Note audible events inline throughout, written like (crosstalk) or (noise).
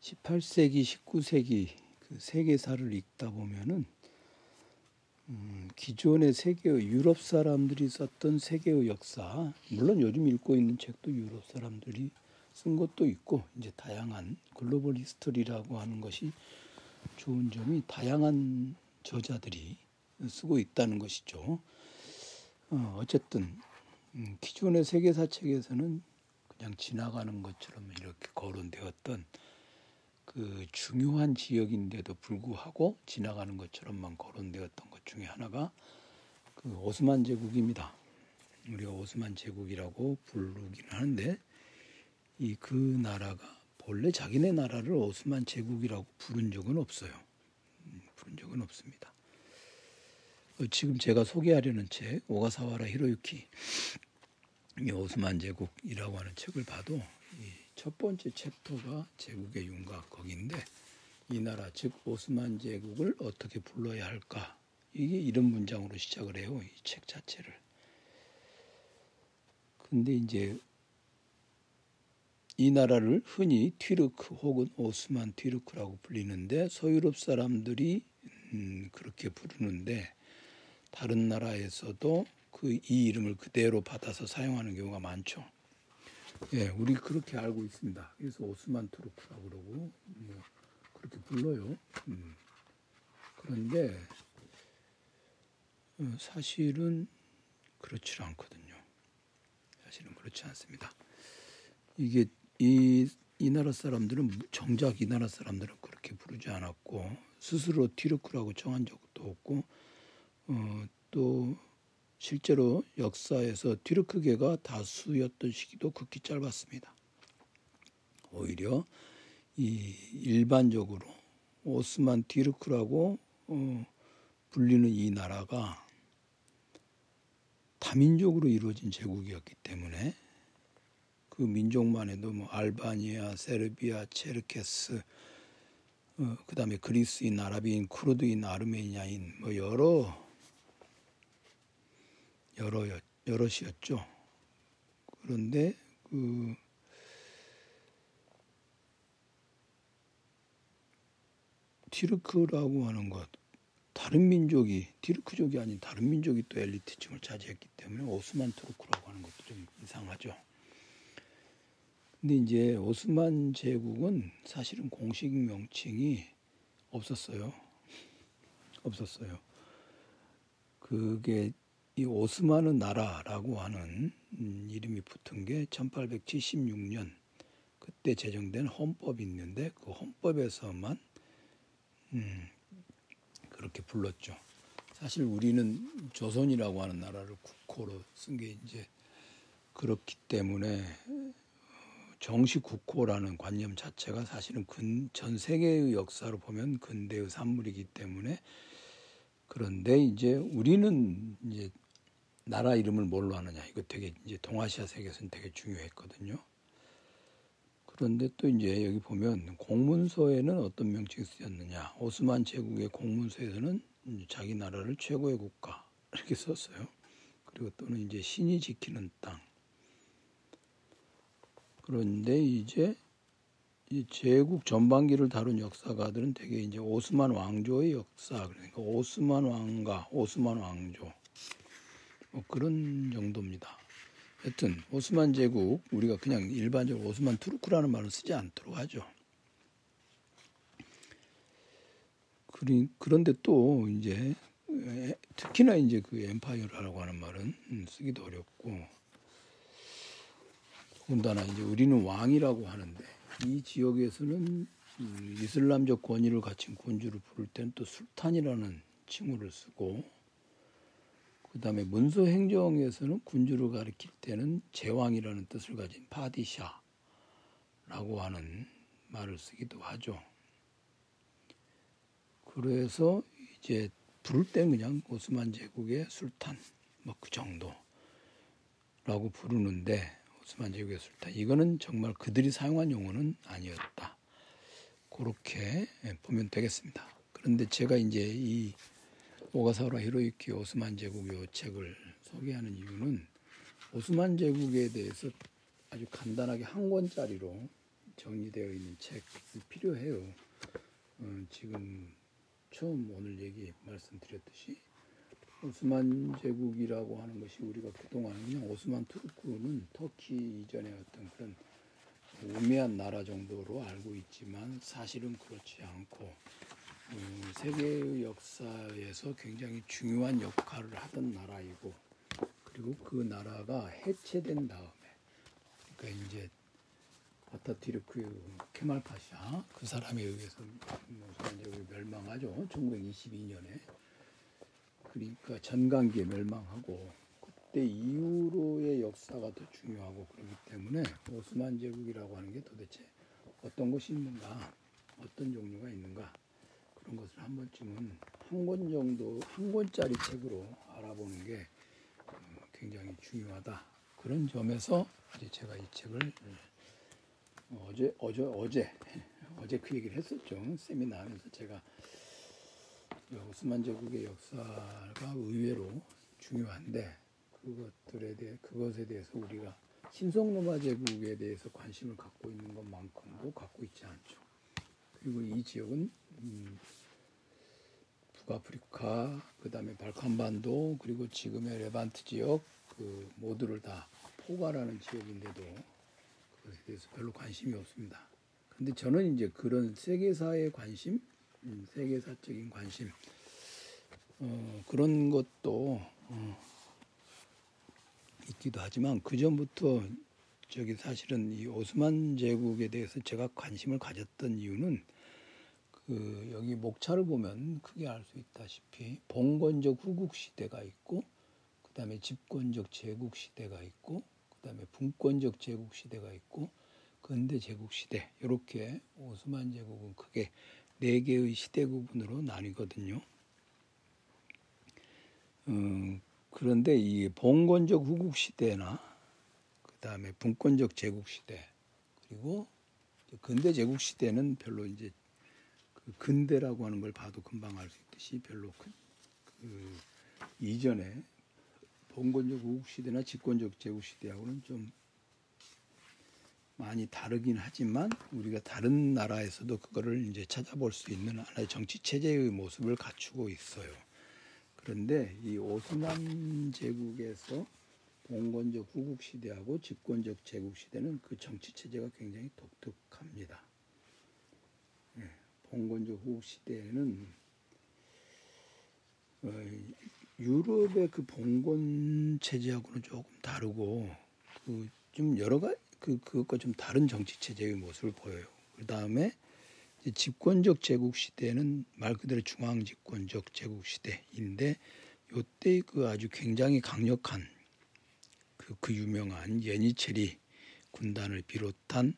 18세기, 19세기 그 세계사를 읽다 보면은 음, 기존의 세계의 유럽 사람들이 썼던 세계의 역사, 물론 요즘 읽고 있는 책도 유럽 사람들이 쓴 것도 있고 이제 다양한 글로벌 히스토리라고 하는 것이 좋은 점이 다양한 저자들이 쓰고 있다는 것이죠. 어, 어쨌든 음, 기존의 세계사 책에서는 그냥 지나가는 것처럼 이렇게 거론되었던 그 중요한 지역인데도 불구하고 지나가는 것처럼만 거론되었던 것 중에 하나가 그 오스만 제국입니다. 우리가 오스만 제국이라고 부르기는 하는데 이 그 나라가 본래 자기네 나라를 오스만 제국이라고 부른 적은 없어요. 음, 부른 적은 없습니다. 어, 지금 제가 소개하려는 책 오가사와라 히로유키 이 오스만 제국이라고 하는 책을 봐도 첫 번째 챕터가 제국의 윤곽 거기인데 이 나라 즉 오스만 제국을 어떻게 불러야 할까 이게 이런 문장으로 시작을 해요 이 책 자체를 근데 이제 이 나라를 흔히 튀르크 혹은 오스만 튀르크라고 불리는데 서유럽 사람들이 음, 그렇게 부르는데 다른 나라에서도 그 이 이름을 그대로 받아서 사용하는 경우가 많죠. 예, 우리 그렇게 알고 있습니다. 그래서 오스만 투르크라고 그러고 뭐 그렇게 불러요. 음. 그런데 어, 사실은 그렇지 않거든요. 사실은 그렇지 않습니다. 이게 이, 이 나라 사람들은 정작 이 나라 사람들은 그렇게 부르지 않았고 스스로 티르크라고 정한 적도 없고 어, 또 실제로 역사에서 튀르크계가 다수였던 시기도 극히 짧았습니다. 오히려 이 일반적으로 오스만 튀르크라고 어, 불리는 이 나라가 다민족으로 이루어진 제국이었기 때문에 그 민족만 해도 뭐 알바니아, 세르비아, 체르케스, 어, 그다음에 그리스인, 아랍인, 쿠르드인, 아르메니아인 뭐 여러 여러 여럿이었죠. 그런데 그 티르크라고 하는 것 다른 민족이 티르크족이 아닌 다른 민족이 또 엘리트층을 차지했기 때문에 오스만 투르크라고 하는 것도 좀 이상하죠. 근데 이제 오스만 제국은 사실은 공식 명칭이 없었어요. 없었어요. 그게 이 오스만의 나라라고 하는 음, 이름이 붙은 게 1876년 그때 제정된 헌법이 있는데 그 헌법에서만 음, 그렇게 불렀죠. 사실 우리는 조선이라고 하는 나라를 국호로 쓴 게 이제 그렇기 때문에 정식 국호라는 관념 자체가 사실은 근, 전 세계의 역사로 보면 근대의 산물이기 때문에 그런데 이제 우리는 이제 나라 이름을 뭘로 하느냐 이거 되게 이제 동아시아 세계에서는 되게 중요했거든요. 그런데 또 이제 여기 보면 공문서에는 어떤 명칭이 쓰였느냐 오스만 제국의 공문서에서는 자기 나라를 최고의 국가 (laughs) 이렇게 썼어요. 그리고 또는 이제 신이 지키는 땅. 그런데 이제 이 제국 전반기를 다룬 역사가들은 되게 이제 오스만 왕조의 역사 그러니까 오스만 왕가, 오스만 왕조 뭐 그런 정도입니다. 여튼 오스만 제국 우리가 그냥 일반적으로 오스만 투르크라는 말을 쓰지 않도록 하죠. 그런데 또 이제 특히나 이제 그 엠파이어라고 하는 말은 음, 쓰기도 어렵고 더군다나 이제 우리는 왕이라고 하는데 이 지역에서는 이슬람적 권위를 갖춘 군주를 부를 때는 또 술탄이라는 칭호를 쓰고 그 다음에 문서 행정에서는 군주를 가리킬 때는 제왕이라는 뜻을 가진 파디샤라고 하는 말을 쓰기도 하죠. 그래서 이제 부를 때 그냥 오스만 제국의 술탄 뭐 그 정도라고 부르는데 오스만 제국의 술탄 이거는 정말 그들이 사용한 용어는 아니었다. 그렇게 보면 되겠습니다. 그런데 제가 이제 이 오가사라 히로유키 오스만 제국 요 책을 소개하는 이유는 오스만 제국에 대해서 아주 간단하게 한 권짜리로 정리되어 있는 책이 필요해요. 어, 지금 처음 오늘 얘기 말씀드렸듯이 오스만 제국이라고 하는 것이 우리가 그동안 그냥 오스만 투르크는 터키 이전의 어떤 그런 우매한 나라 정도로 알고 있지만 사실은 그렇지 않고 음, 세계의 역사에서 굉장히 중요한 역할을 하던 나라이고 그리고 그 나라가 해체된 다음에 그러니까 이제 아타티르크 케말 파샤 그 사람에 의해서 오스만 멸망하죠. 1922년에. 그러니까 전강기에 멸망하고 그때 이후로의 역사가 더 중요하고 그렇기 때문에 오스만 제국이라고 하는 게 도대체 어떤 것이 있는가 어떤 종류가 있는가 그런 것을 한 번쯤은 한 권 정도 한 권짜리 책으로 알아보는 게 어, 굉장히 중요하다 그런 점에서 이제 제가 이 책을 어, 어제 어제 어제 (laughs) 어제 그 얘기를 했었죠 세미나 하면서 제가 오스만 제국의 역사가 의외로 중요한데 그것들에 대해 그것에 대해서 우리가 신성로마 제국에 대해서 관심을 갖고 있는 것만큼도 갖고 있지 않죠. 그리고 이 지역은 음, 북아프리카, 그 다음에 발칸반도, 그리고 지금의 레반트 지역 그 모두를 다 포괄하는 지역인데도 그것에 대해서 별로 관심이 없습니다. 근데 저는 이제 그런 세계사의 관심, 음, 세계사적인 관심 어, 그런 것도 어, 있기도 하지만 그 전부터 저기 사실은 이 오스만 제국에 대해서 제가 관심을 가졌던 이유는 그 여기 목차를 보면 크게 알 수 있다시피 봉건적 후국 시대가 있고 그다음에 집권적 제국 시대가 있고 그다음에 분권적 제국 시대가 있고 근대 제국 시대 이렇게 오스만 제국은 크게 네 개의 시대 구분으로 나뉘거든요. 음, 그런데 이 봉건적 후국 시대나 그 다음에 분권적 제국 시대 그리고 근대 제국 시대는 별로 이제 그 근대라고 하는 걸 봐도 금방 알 수 있듯이 별로 큰, 그 이전에 봉건적 후국 시대나 집권적 제국 시대하고는 좀 많이 다르긴 하지만 우리가 다른 나라에서도 그거를 이제 찾아볼 수 있는 하나의 정치 체제의 모습을 갖추고 있어요. 그런데 이 오스만 제국에서 봉건적 후국 시대하고 집권적 제국 시대는 그 정치 체제가 굉장히 독특합니다. 예, 봉건적 후국 시대에는 어, 유럽의 그 봉건 체제하고는 조금 다르고 그 좀 여러 가지 그 그것과 좀 다른 정치 체제의 모습을 보여요. 그 다음에 집권적 제국 시대는 말 그대로 중앙 집권적 제국 시대인데 요때 그 아주 굉장히 강력한 그, 그 유명한 연이체리 군단을 비롯한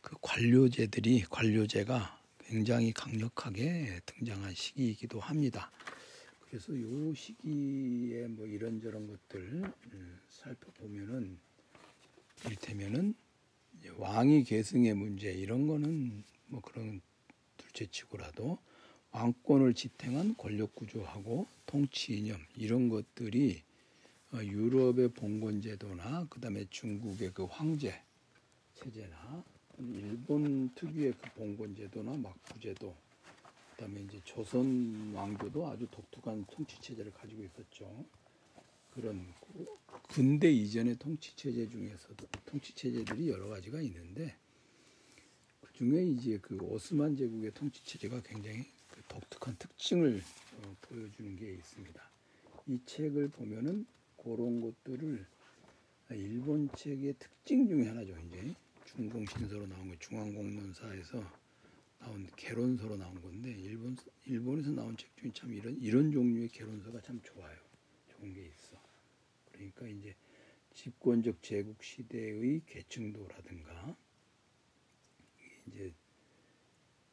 그 관료제들이 관료제가 굉장히 강력하게 등장한 시기이기도 합니다. 그래서 요 시기에 뭐 이런저런 것들 음, 살펴보면은 이를테면은 왕위 계승의 문제 이런 거는 뭐 그런 둘째치고라도 왕권을 지탱한 권력 구조하고 통치 이념 이런 것들이 어, 유럽의 봉건 제도나 그다음에 중국의 그 황제 체제나 일본 특유의 그 봉건 제도나 막부 제도 그다음에 이제 조선 왕조도 아주 독특한 통치 체제를 가지고 있었죠. 그런 근대 이전의 통치 체제 중에서도 통치 체제들이 여러 가지가 있는데 그 중에 이제 그 오스만 제국의 통치 체제가 굉장히 그 독특한 특징을 어, 보여주는 게 있습니다. 이 책을 보면은 그런 것들을 일본 책의 특징 중에 하나죠. 이제 중공신서로 나온 거 중앙공론사에서 나온 개론서로 나온 건데 일본 일본에서 나온 책 중에 참 이런 이런 종류의 개론서가 참 좋아요. 좋은 게 있어. 그러니까 이제 집권적 제국 시대의 계층도라든가 이제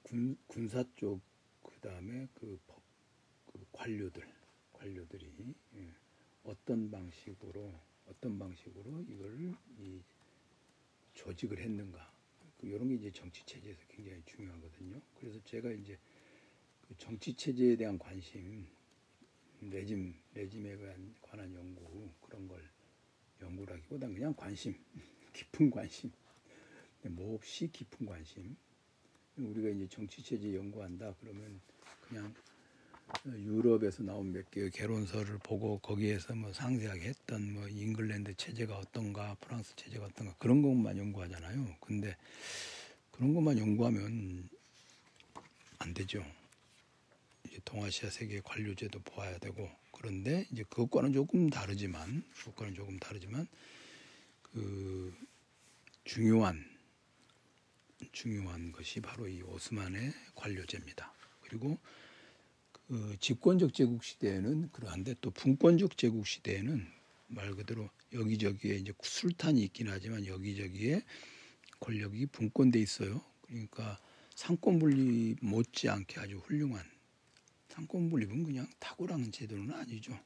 군, 군사 쪽 그다음에 그, 법, 그 관료들 관료들이 예, 어떤 방식으로 어떤 방식으로 이걸 이 조직을 했는가 그 이런 게 이제 정치 체제에서 굉장히 중요하거든요. 그래서 제가 이제 그 정치 체제에 대한 관심 레짐 레짐에 관한, 연구 그런 걸 연구라기보다 그냥 관심 (laughs) 깊은 관심 몹시 깊은 관심. 우리가 이제 정치 체제 연구한다 그러면 그냥 유럽에서 나온 몇 개의 개론서를 보고 거기에서 뭐 상세하게 했던 뭐 잉글랜드 체제가 어떤가 프랑스 체제가 어떤가 그런 것만 연구하잖아요. 근데 그런 것만 연구하면 안 되죠. 이제 동아시아 세계 관료제도 보아야 되고 그런데 이제 그것과는 조금 다르지만 그것과는 조금 다르지만 그 중요한 중요한 것이 바로 이 오스만의 관료제입니다. 그리고 그 집권적 제국 시대에는 그러한데 또 분권적 제국 시대에는 말 그대로 여기저기에 이제 술탄이 있긴 하지만 여기저기에 권력이 분권돼 있어요. 그러니까 삼권 분립 못지않게 아주 훌륭한 삼권 분립은 그냥 탁월한 제도는 아니죠.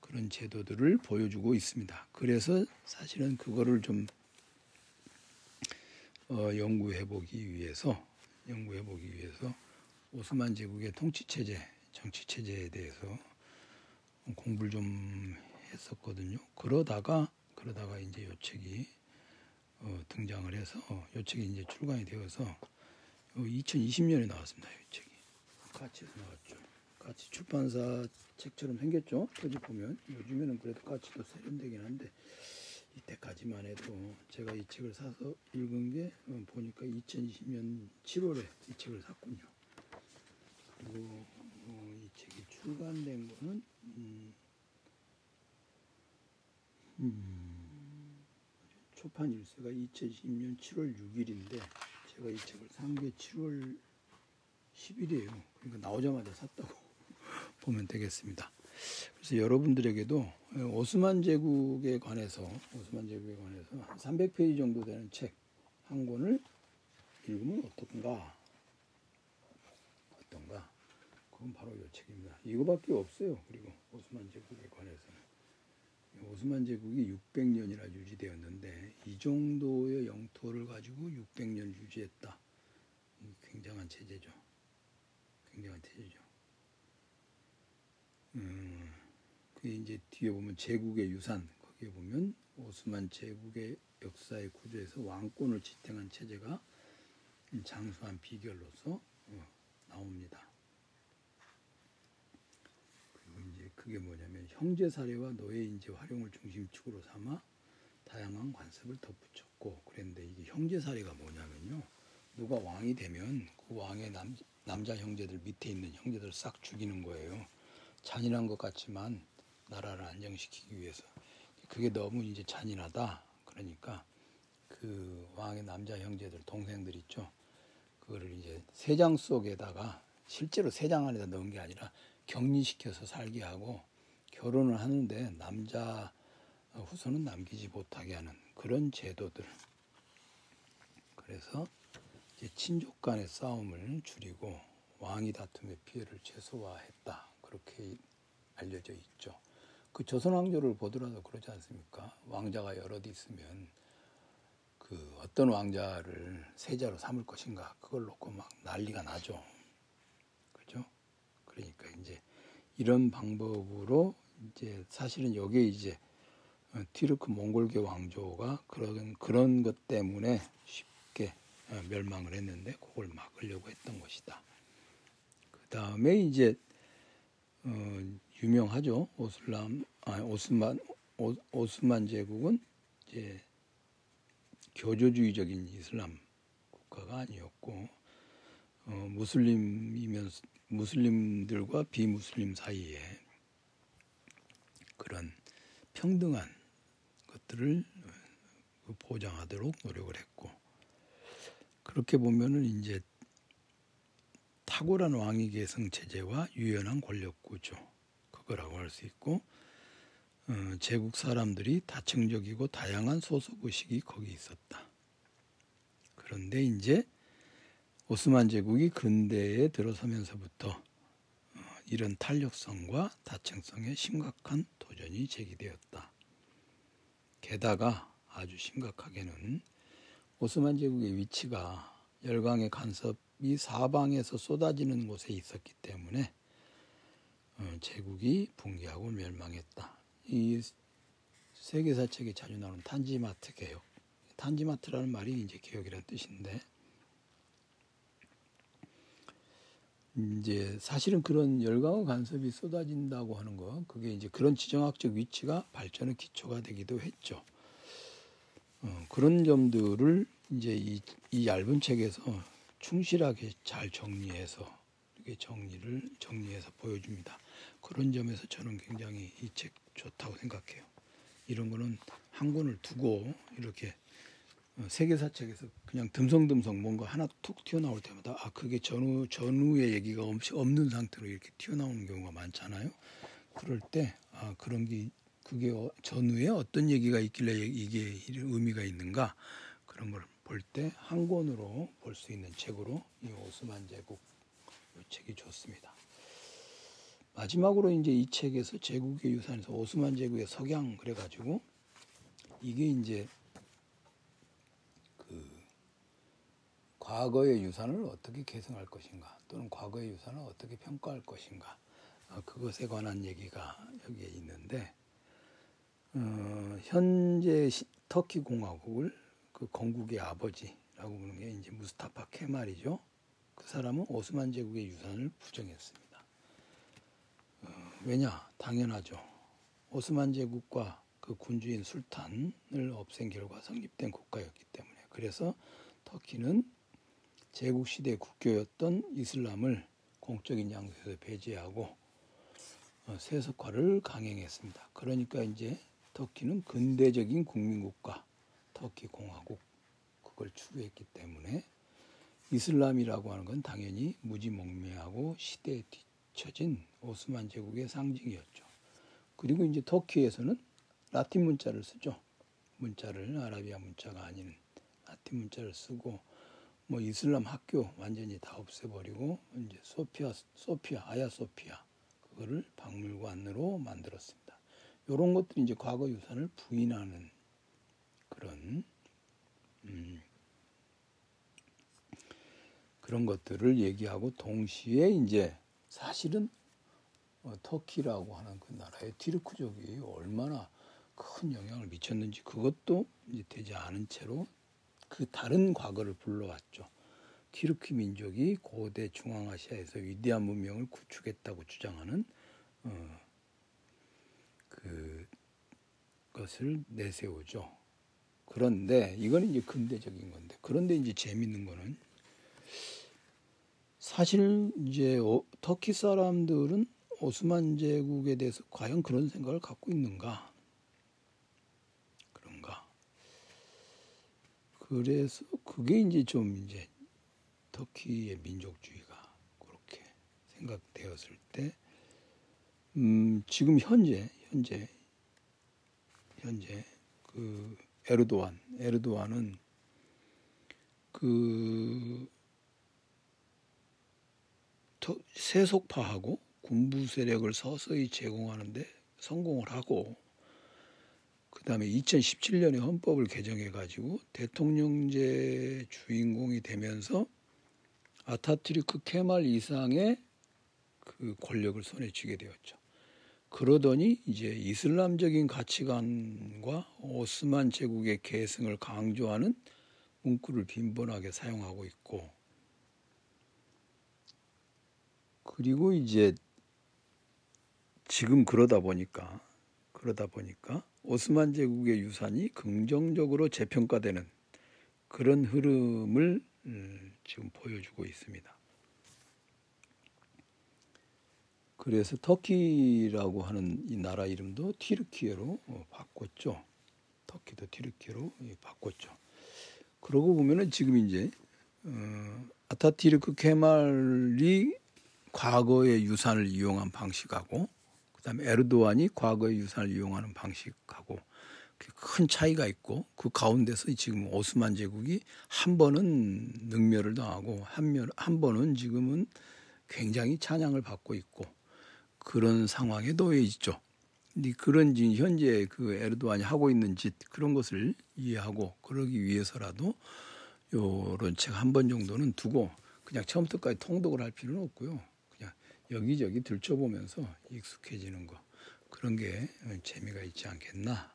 그런 제도들을 보여주고 있습니다. 그래서 사실은 그거를 좀 어, 연구해 보기 위해서 연구해 보기 위해서 오스만 제국의 통치 체제, 정치 체제에 대해서 공부를 좀 했었거든요. 그러다가 그러다가 이제 요 책이 어, 등장을 해서 어, 요 책이 이제 출간이 되어서 2020년에 나왔습니다. 이 책이 같이 나왔죠. 같이 출판사 책처럼 생겼죠. 표지 보면 요즘에는 그래도 같이도 세련되긴 한데 이때까지만 해도 제가 이 책을 사서 읽은 게 어, 보니까 2020년 7월에 이 책을 샀군요. 그리고 어, 출간된 거는 음, 음, 초판 일세가 2020년 7월 6일인데 제가 이 책을 산 게 7월 10일이에요. 그러니까 나오자마자 샀다고 (laughs) 보면 되겠습니다. 그래서 여러분들에게도 오스만 제국에 관해서 오스만 제국에 관해서 한 300페이지 정도 되는 책 한 권을 읽으면 어떤가? 어떤가? 그건 바로 이 책입니다. 이거밖에 없어요. 그리고 오스만 제국에 관해서는 오스만 제국이 600년이나 유지되었는데 이 정도의 영토를 가지고 600년 유지했다. 굉장한 체제죠. 굉장한 체제죠. 음, 그 이제 뒤에 보면 제국의 유산 거기에 보면 오스만 제국의 역사의 구조에서 왕권을 지탱한 체제가 장수한 비결로서 어, 나옵니다. 그게 뭐냐면 형제 사례와 노예 인재 활용을 중심축으로 삼아 다양한 관습을 덧붙였고 그랬는데 이게 형제 사례가 뭐냐면요. 누가 왕이 되면 그 왕의 남, 남자 형제들 밑에 있는 형제들 싹 죽이는 거예요. 잔인한 것 같지만 나라를 안정시키기 위해서 그게 너무 이제 잔인하다. 그러니까 그 왕의 남자 형제들 동생들 있죠. 그거를 이제 세 장 속에다가 실제로 세 장 안에다 넣은 게 아니라 격리시켜서 살게 하고 결혼을 하는데 남자 후손은 남기지 못하게 하는 그런 제도들. 그래서 친족 간의 싸움을 줄이고 왕이 다툼의 피해를 최소화했다. 그렇게 알려져 있죠. 그 조선 왕조를 보더라도 그러지 않습니까? 왕자가 여럿 있으면 그 어떤 왕자를 세자로 삼을 것인가 그걸 놓고 막 난리가 나죠. 그러니까 이제 이런 방법으로 이제 사실은 여기에 이제 티르크 몽골계 왕조가 그런 그런 것 때문에 쉽게 멸망을 했는데 그걸 막으려고 했던 것이다. 그 다음에 이제 어, 유명하죠. 오슬람, 아, 오스만, 오, 오스만 제국은 이제 교조주의적인 이슬람 국가가 아니었고, 어, 무슬림이면 무슬림들과 비무슬림 사이에 그런 평등한 것들을 보장하도록 노력을 했고, 그렇게 보면은 이제 탁월한 왕위 계승 체제와 유연한 권력 구조 그거라고 할 수 있고 어, 제국 사람들이 다층적이고 다양한 소속 의식이 거기 있었다. 그런데 이제 오스만 제국이 근대에 들어서면서부터 어, 이런 탄력성과 다층성에 심각한 도전이 제기되었다. 게다가 아주 심각하게는 오스만 제국의 위치가 열강의 간섭 이 사방에서 쏟아지는 곳에 있었기 때문에 어, 제국이 붕괴하고 멸망했다. 이 세계사 책에 자주 나오는 탄지마트 개혁, 탄지마트라는 말이 이제 개혁이라는 뜻인데 이제 사실은 그런 열강의 간섭이 쏟아진다고 하는 거 그게 이제 그런 지정학적 위치가 발전의 기초가 되기도 했죠. 어, 그런 점들을 이제 이, 이 얇은 책에서 충실하게 잘 정리해서 이렇게 정리를 정리해서 보여줍니다. 그런 점에서 저는 굉장히 이 책 좋다고 생각해요. 이런 거는 한 권을 두고 이렇게 어, 세계사 책에서 그냥 듬성듬성 뭔가 하나 툭 튀어나올 때마다 아 그게 전후 전후의 얘기가 없는 상태로 이렇게 튀어나오는 경우가 많잖아요. 그럴 때 아 그런 게 그게 어, 전후에 어떤 얘기가 있길래 이게 의미가 있는가 그런 걸 볼 때 한 권으로 볼 수 있는 책으로 이 오스만 제국 이 책이 좋습니다. 마지막으로 이제 이 책에서 제국의 유산에서 오스만 제국의 석양 그래가지고 이게 이제 과거의 유산을 어떻게 개성할 것인가 또는 과거의 유산을 어떻게 평가할 것인가 어, 그것에 관한 얘기가 여기에 있는데 어, 현재 시, 터키 공화국을 그 건국의 아버지라고 부르는 게 이제 무스타파 케말이죠. 그 사람은 오스만 제국의 유산을 부정했습니다. 어, 왜냐? 당연하죠. 오스만 제국과 그 군주인 술탄을 없앤 결과 성립된 국가였기 때문에 그래서 터키는 제국 시대 국교였던 이슬람을 공적인 양식에서 배제하고 어, 세속화를 강행했습니다. 그러니까 이제 터키는 근대적인 국민국가 터키 공화국 그걸 추구했기 때문에 이슬람이라고 하는 건 당연히 무지몽매하고 시대에 뒤처진 오스만 제국의 상징이었죠. 그리고 이제 터키에서는 라틴 문자를 쓰죠. 문자를 아라비아 문자가 아닌 라틴 문자를 쓰고 뭐 이슬람 학교 완전히 다 없애버리고 이제 소피아 소피아 아야 소피아 그거를 박물관으로 만들었습니다. 이런 것들이 이제 과거 유산을 부인하는 그런 음, 그런 것들을 얘기하고 동시에 이제 사실은 어, 터키라고 하는 그 나라의 티르크족이 얼마나 큰 영향을 미쳤는지 그것도 이제 되지 않은 채로 그 다른 과거를 불러왔죠. 티르키 민족이 고대 중앙아시아에서 위대한 문명을 구축했다고 주장하는 어, 그 것을 내세우죠. 그런데 이거는 이제 근대적인 건데 그런데 이제 재밌는 거는 사실 이제 터키 사람들은 오스만 제국에 대해서 과연 그런 생각을 갖고 있는가? 그래서 그게 이제 좀 이제 터키의 민족주의가 그렇게 생각되었을 때, 음, 지금 현재, 현재, 현재 그 에르도안, 에르도안은 그 세속파하고 군부 세력을 서서히 제공하는데 성공을 하고 그 다음에 2017년에 헌법을 개정해 가지고 대통령제 주인공이 되면서 아타트리크 케말 이상의 그 권력을 손에 쥐게 되었죠. 그러더니 이제 이슬람적인 가치관과 오스만 제국의 계승을 강조하는 문구를 빈번하게 사용하고 있고 그리고 이제 지금 그러다 보니까 그러다 보니까 오스만 제국의 유산이 긍정적으로 재평가되는 그런 흐름을 음, 지금 보여주고 있습니다. 그래서 터키라고 하는 이 나라 이름도 티르키예로 어, 바꿨죠. 터키도 티르키로 예, 바꿨죠. 그러고 보면은 지금 이제 어, 아타티르크 케말이 과거의 유산을 이용한 방식하고 그다음에 에르도안이 과거의 유산을 이용하는 방식하고 큰 차이가 있고 그 가운데서 지금 오스만 제국이 한 번은 능멸을 당하고 한, 한 번은 지금은 굉장히 찬양을 받고 있고 그런 상황에 놓여 있죠. 그런 현재 그 에르도안이 하고 있는 짓 그런 것을 이해하고 그러기 위해서라도 요런 책 한 번 정도는 두고 그냥 처음부터까지 통독을 할 필요는 없고요. 여기저기 들춰보면서 익숙해지는 거 그런 게 재미가 있지 않겠나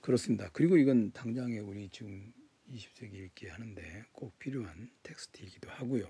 그렇습니다. 그리고 이건 당장에 우리 지금 20세기 읽기 하는데 꼭 필요한 텍스트이기도 하고요.